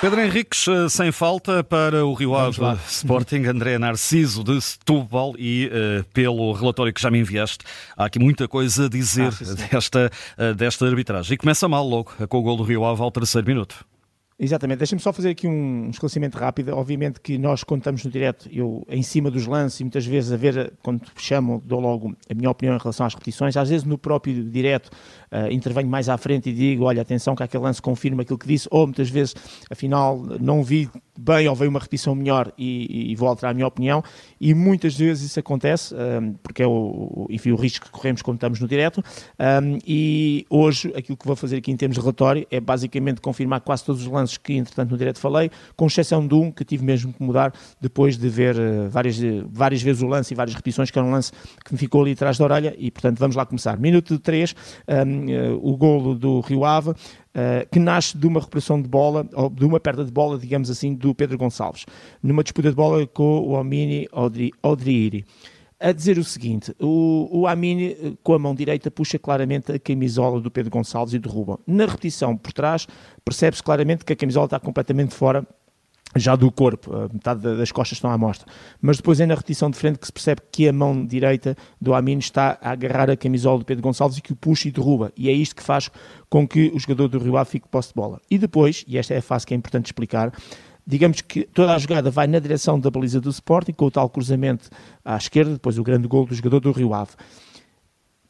Pedro Henriques, eh, sem falta para o Rio Ave Sporting, André Narciso de Setúbal e uh, pelo relatório que já me enviaste, há aqui muita coisa a dizer ah, desta, uh, desta arbitragem. E começa mal logo, com o gol do Rio Ave ao terceiro minuto. Exatamente, deixa-me só fazer aqui um esclarecimento rápido. Obviamente que nós, quando estamos no direto, eu em cima dos lances e muitas vezes a ver, quando chamam, dou logo a minha opinião em relação às repetições. Às vezes no próprio direto uh, intervenho mais à frente e digo: olha, atenção, que aquele lance confirma aquilo que disse, ou muitas vezes, afinal, não vi bem ou veio uma repetição melhor e, e vou alterar a minha opinião. E muitas vezes isso acontece, um, eh, porque é o, enfim, o risco que corremos quando estamos no direto. Um, eh, e hoje, aquilo que vou fazer aqui em termos de relatório é basicamente confirmar quase todos os lances que, entretanto, no direto falei, com exceção de um que tive mesmo que mudar depois de ver uh, várias, várias vezes o lance e várias repetições, que era um lance que me ficou ali atrás da orelha. E, portanto, vamos lá começar. Minuto 3, um, o golo do Rio Ave. Uh, que nasce de uma recuperação de bola, ou de uma perda de bola, digamos assim, do Pedro Gonçalves, numa disputa de bola com o Amini Odriiri a dizer o seguinte: o, o Amini, eh, com a mão direita, puxa claramente a camisola do Pedro Gonçalves e derruba. Na repetição por trás, percebe-se claramente que a camisola está completamente fora já do corpo, metade das costas estão à mostra. Mas depois é na repetição de frente que se percebe que a mão direita do Amino está a agarrar a camisola do Pedro Gonçalves e que o puxa e derruba. E é isto que faz com que o jogador do Rio Ave fique posse de bola. E depois, e esta é a fase que é importante explicar, digamos que toda a jogada vai na direção da baliza do Sporting, com o tal cruzamento à esquerda, depois o grande gol do jogador do Rio Ave.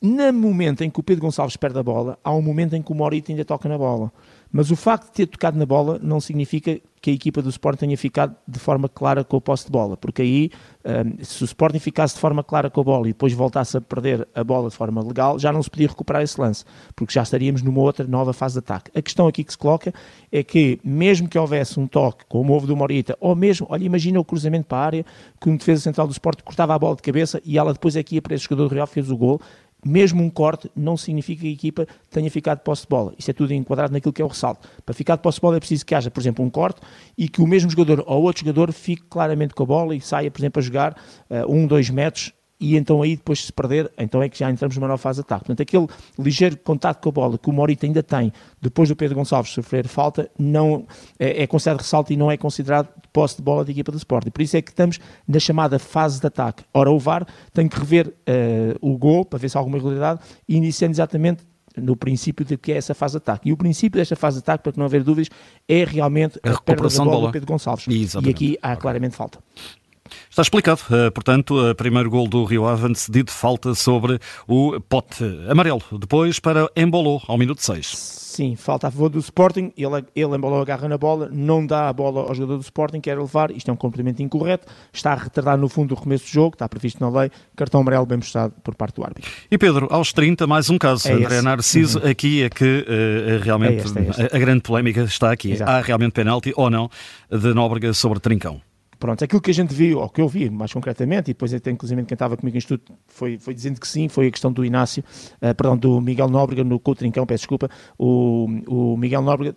No momento em que o Pedro Gonçalves perde a bola, há um momento em que o Morita ainda toca na bola. Mas o facto de ter tocado na bola não significa que a equipa do Sporting tenha ficado de forma clara com o posse de bola, porque aí, um, se o Sporting ficasse de forma clara com a bola e depois voltasse a perder a bola de forma legal, já não se podia recuperar esse lance, porque já estaríamos numa outra nova fase de ataque. A questão aqui que se coloca é que, mesmo que houvesse um toque, como houve do Morita, ou mesmo, olha, imagina o cruzamento para a área, que um defesa central do Sporting cortava a bola de cabeça e ela depois aqui ia para esse jogador do Real fez o gol, mesmo um corte não significa que a equipa tenha ficado posse de bola. Isso é tudo enquadrado naquilo que é o ressalto. Para ficar de posse de bola é preciso que haja, por exemplo, um corte e que o mesmo jogador ou outro jogador fique claramente com a bola e saia, por exemplo, a jogar uh, um, dois metros e então aí depois de se perder, então é que já entramos numa nova fase de ataque. Portanto, aquele ligeiro contato com a bola que o Morita ainda tem depois do Pedro Gonçalves sofrer falta, não é, é considerado ressalto e não é considerado posse de bola da equipa do Sporting. Por isso é que estamos na chamada fase de ataque. Ora, o VAR tem que rever uh, o gol para ver se há alguma irregularidade iniciando exatamente no princípio de que é essa fase de ataque. E o princípio desta fase de ataque, para que não haver dúvidas, é realmente a, a recuperação da bola, do Pedro Gonçalves. Exatamente. E aqui há claramente falta. Está explicado, uh, portanto, o primeiro gol do Rio Ave cedido falta sobre o pote amarelo. Depois para Embolou, ao minuto 6. Sim, falta a favor do Sporting, ele, ele embolou, agarra na bola, não dá a bola ao jogador do Sporting, quer levar, isto é um complemento incorreto, está a retardar no fundo o recomeço do jogo, está previsto na lei, cartão amarelo bem mostrado por parte do árbitro. E Pedro, aos 30, mais um caso, é André Narciso, uhum. aqui é que uh, realmente é este, é este. A, a, grande polémica está aqui, Exato. há realmente penalti ou não de Nóbrega sobre Trincão? Pronto, aquilo que a gente viu, ou que eu vi mais concretamente, e depois até inclusive quem estava comigo em estudo foi, foi dizendo que sim, foi a questão do Inácio, uh, perdão, do Miguel Nóbrega no Coutrincão, peço desculpa, o, o Miguel Nóbrega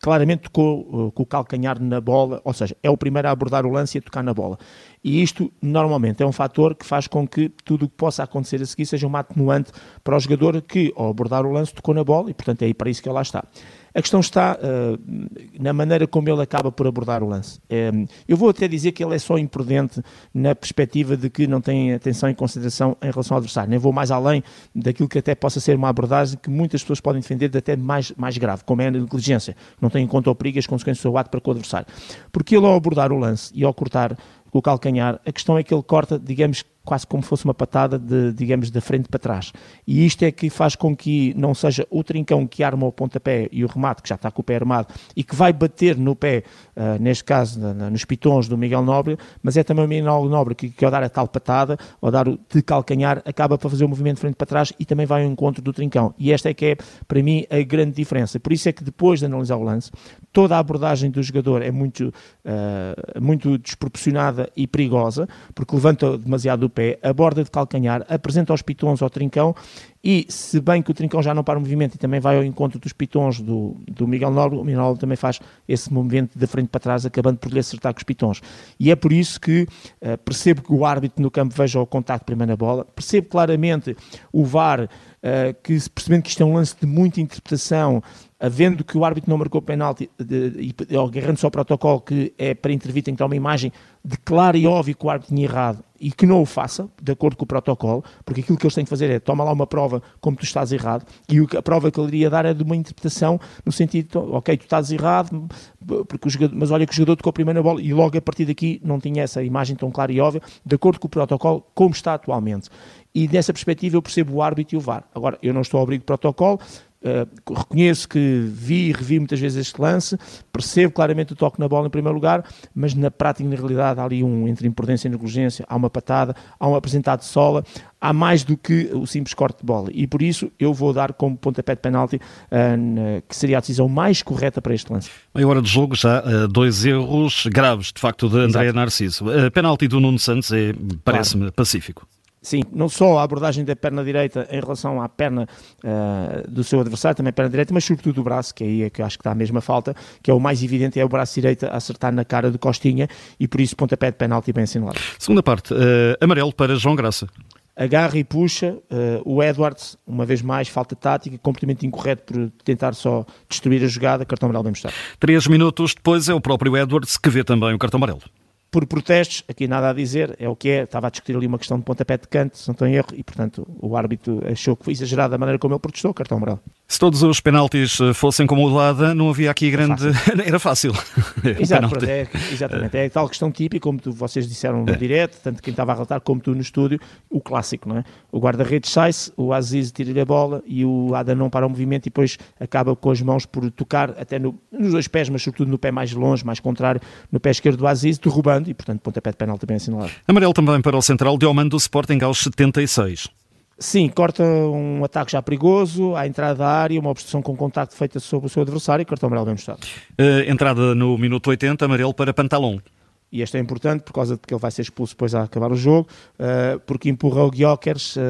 claramente tocou uh, com o calcanhar na bola, ou seja, é o primeiro a abordar o lance e a tocar na bola. E isto, normalmente, é um fator que faz com que tudo o que possa acontecer a seguir seja uma atenuante para o jogador que, ao abordar o lance, tocou na bola e, portanto, é aí para isso que ele lá está. A questão está uh, na maneira como ele acaba por abordar o lance. Um, eu vou até dizer que ele é só imprudente na perspectiva de que não tem atenção e consideração em relação ao adversário. Nem vou mais além daquilo que até possa ser uma abordagem que muitas pessoas podem defender de até mais, mais grave, como é a negligência. Não tem em conta o perigo e as consequências do seu ato para com o adversário. Porque ele, ao abordar o lance e ao cortar com o calcanhar, a questão é que ele corta, digamos, quase como fosse uma patada de, digamos, da frente para trás. E isto é que faz com que não seja o trincão que arma o pontapé e o remate, que já está com o pé armado, e que vai bater no pé, uh, neste caso, na, na, nos pitons do Miguel Nobre, mas é também o Miguel Nobre que, que ao dar a tal patada, ao dar o de calcanhar, acaba para fazer o movimento de frente para trás e também vai ao encontro do trincão. E esta é que é, para mim, a grande diferença. Por isso é que depois de analisar o lance, toda a abordagem do jogador é muito, uh, muito desproporcionada e perigosa, porque levanta demasiado o pé, a borda de calcanhar, apresenta os pitons ao trincão e, se bem que o Trincão já não para o movimento e também vai ao encontro dos pitons do, do Miguel Nobre, o Miguel Nobre também faz esse movimento de frente para trás, acabando por lhe acertar com os pitons. E é por isso que uh, percebo que o árbitro no campo veja o contacto primeiro na bola, percebo claramente o VAR, uh, que percebendo que isto é um lance de muita interpretação, havendo que o árbitro não marcou penalti e agarrando-se ao protocolo que é para intervir tem que dar uma imagem de claro e óbvio que o árbitro tinha errado e que não o faça, de acordo com o protocolo, porque aquilo que eles têm que fazer é toma lá uma prova como tu estás errado e a prova que ele iria dar é de uma interpretação no sentido, ok, tu estás errado, porque jogador, mas olha que o jogador tocou primeiro na bola e logo a partir daqui não tinha essa imagem tão clara e óbvia, de acordo com o protocolo, como está atualmente. E dessa perspectiva eu percebo o árbitro e o VAR. Agora, eu não estou ao abrigo do protocolo, Uh, reconheço que vi e revi muitas vezes este lance, percebo claramente o toque na bola em primeiro lugar, mas na prática, na realidade, há ali um entre imprudência e negligência, há uma patada, há um apresentado de sola, há mais do que o simples corte de bola. E por isso eu vou dar como pontapé de penalti, uh, que seria a decisão mais correta para este lance. Meia hora de jogo já, uh, dois erros graves, de facto, de André. Narciso. Uh, penalti do Nuno Santos é, parece-me claro. pacífico. Sim, não só a abordagem da perna direita em relação à perna uh, do seu adversário, também a perna direita, mas sobretudo o braço, que aí é que eu acho que está a mesma falta, que é o mais evidente, é o braço direito a acertar na cara de Costinha e por isso pontapé de penalti bem assinalado. Segunda parte, uh, amarelo para João Graça. Agarra e puxa, uh, o Edwards, uma vez mais, falta tática, comprimento incorreto por tentar só destruir a jogada, cartão amarelo bem mostrado. Três minutos depois é o próprio Edwards que vê também o cartão amarelo por protestos, aqui nada a dizer, é o que é, estava a discutir ali uma questão de pontapé de canto, se não estou em erro, e portanto o árbitro achou que foi exagerada a maneira como ele protestou, cartão amarelo. Se todos os penaltis eh, fossem como o Lada, não havia aqui grande... Era fácil. Exato, é, exatamente, é tal questão típica, como tu, vocês disseram no é. direto, tanto quem estava a relatar como tu no estúdio, o clássico, não é? O guarda-redes sai-se, o Aziz tira-lhe a bola e o Ada não para o movimento e depois acaba com as mãos por tocar até no, nos dois pés, mas sobretudo no pé mais longe, mais contrário, no pé esquerdo do Aziz, derrubando e, portanto, pontapé de penalti bem assinalado. Amarelo também para o central de Oman do Sporting aos 76. Sim, corta um ataque já perigoso, à entrada da área, uma obstrução com contacto feita sobre o seu adversário, cartão amarelo bem mostrado. Uh, entrada no minuto 80, amarelo para Pantalon. E este é importante por causa de que ele vai ser expulso depois a acabar o jogo, uh, porque empurra o Guiokers, uh,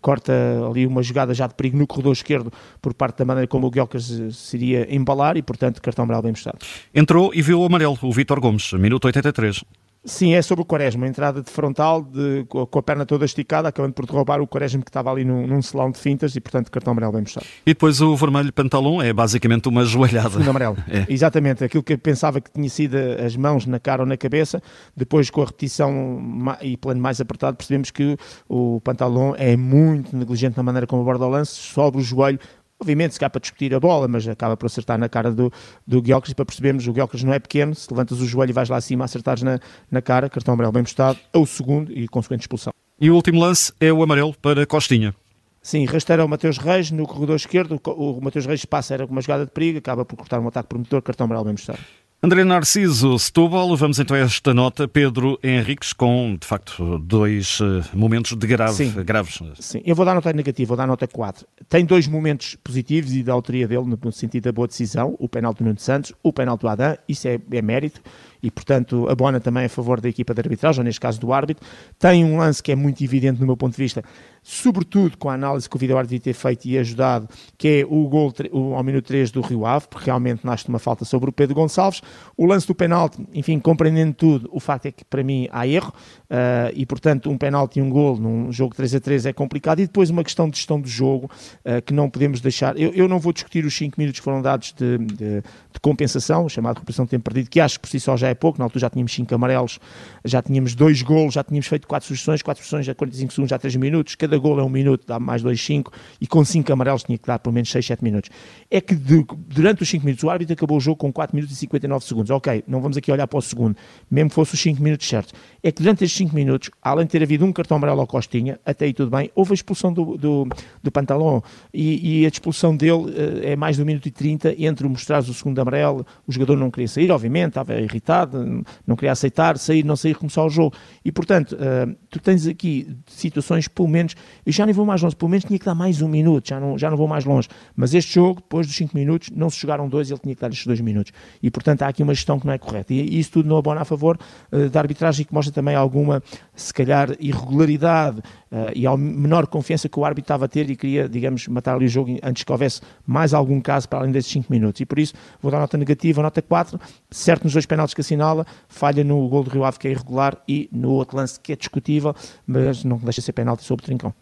corta ali uma jogada já de perigo no corredor esquerdo por parte da maneira como o Guiokers se iria embalar e, portanto, cartão amarelo bem mostrado. Entrou e viu o amarelo, o Vítor Gomes, minuto 83. Sim, é sobre o Quaresma, entrada de frontal, de, com a perna toda esticada, acabando por derrubar o Quaresma que estava ali num, num selão de fintas e, portanto, cartão amarelo bem mostrado. E depois o vermelho pantalão é basicamente uma joelhada. Segundo amarelo, é. exatamente, aquilo que eu pensava que tinha sido as mãos na cara ou na cabeça, depois com a repetição e plano mais apertado, percebemos que o pantalão é muito negligente na maneira como aborda o lance, sobe o joelho, Obviamente, se cá para discutir a bola, mas acaba por acertar na cara do, do Guilherme para percebermos o Guilherme não é pequeno, se levantas o joelho e vais lá acima, acertares na, na cara, cartão amarelo bem postado, é o segundo e consequente expulsão. E o último lance é o amarelo para Costinha. Sim, rasteira o Mateus Reis no corredor esquerdo, o Mateus Reis passa, era uma jogada de perigo, acaba por cortar um ataque promotor, cartão amarelo bem mostrado. André Narciso, Setúbal, vamos então a esta nota. Pedro Henriques, com de facto dois uh, momentos de grave, Sim. graves. Sim, eu vou dar nota negativa, vou dar nota 4. Tem dois momentos positivos e da autoria dele, no, no sentido da boa decisão: o penal do Nuno Santos, o penal do Adam, isso é, é mérito e, portanto, abona também a favor da equipa de arbitragem, ou neste caso do árbitro. Tem um lance que é muito evidente do meu ponto de vista, sobretudo com a análise que o vídeo árbitro ter feito e ajudado, que é o gol ao minuto 3 do Rio Ave, porque realmente nasce uma falta sobre o Pedro Gonçalves. O lance do penalti, enfim, compreendendo tudo, o facto é que para mim há erro uh, e, portanto, um penalti e um gol num jogo 3 a 3 é complicado. E depois uma questão de gestão do jogo uh, que não podemos deixar. Eu, eu, não vou discutir os 5 minutos que foram dados de, de, de compensação, chamado recuperação de tempo perdido, que acho que por si só já é pouco. Na altura já tínhamos 5 amarelos, já tínhamos 2 golos, já tínhamos feito 4 sugestões, 4 sugestões a 45 segundos, já 3 minutos. Cada gol é um minuto, dá mais 2, 5. E com 5 amarelos tinha que dar pelo menos 6, 7 minutos. É que de, durante os 5 minutos o árbitro acabou o jogo com 4 minutos e 59 segundos. Ok, não vamos aqui olhar para o segundo, mesmo que fosse os 5 minutos certos. É que durante estes 5 minutos, além de ter havido um cartão amarelo ao Costinha, até aí tudo bem, houve a expulsão do, do, do Pantalão e, e, a expulsão dele uh, é mais de 1 minuto e 30 entre mostrar o segundo amarelo, o jogador não queria sair, obviamente, estava irritado vontade, não queria aceitar, sair, não sair, começar o jogo. E, portanto, uh, tu tens aqui situações, pelo menos, eu já nem vou mais longe, pelo menos tinha que dar mais um minuto, já não, já não vou mais longe. Mas este jogo, depois dos 5 minutos, não se jogaram dois, ele tinha que dar estes dois minutos. E, portanto, há aqui uma gestão que não é correta. E isso tudo não abona a favor uh, da arbitragem, que mostra também alguma, se calhar, irregularidade uh, e a menor confiança que o árbitro estava a ter e queria, digamos, matar ali o jogo antes que houvesse mais algum caso para além desses 5 minutos. E por isso vou dar nota negativa, nota 4, certo nos dois penaltis que assinala, falha no gol do Rio Ave que é irregular e no outro lance que é discutível, mas não deixa de ser penalti sobre o Trincão.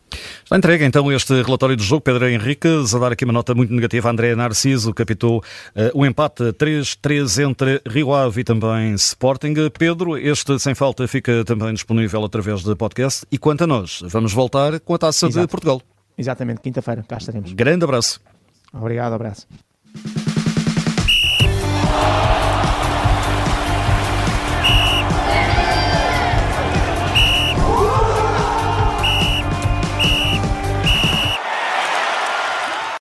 Está entregue então este relatório do jogo. Pedro Henrique a dar aqui uma nota muito negativa. André Narciso capitou uh, o empate 3-3 entre Rio Ave e também Sporting. Pedro, este sem falta fica também disponível através de podcast. E quanto a nós, vamos voltar com a taça Exato. de Portugal. Exatamente, quinta-feira, cá estaremos. Grande abraço. Obrigado, abraço.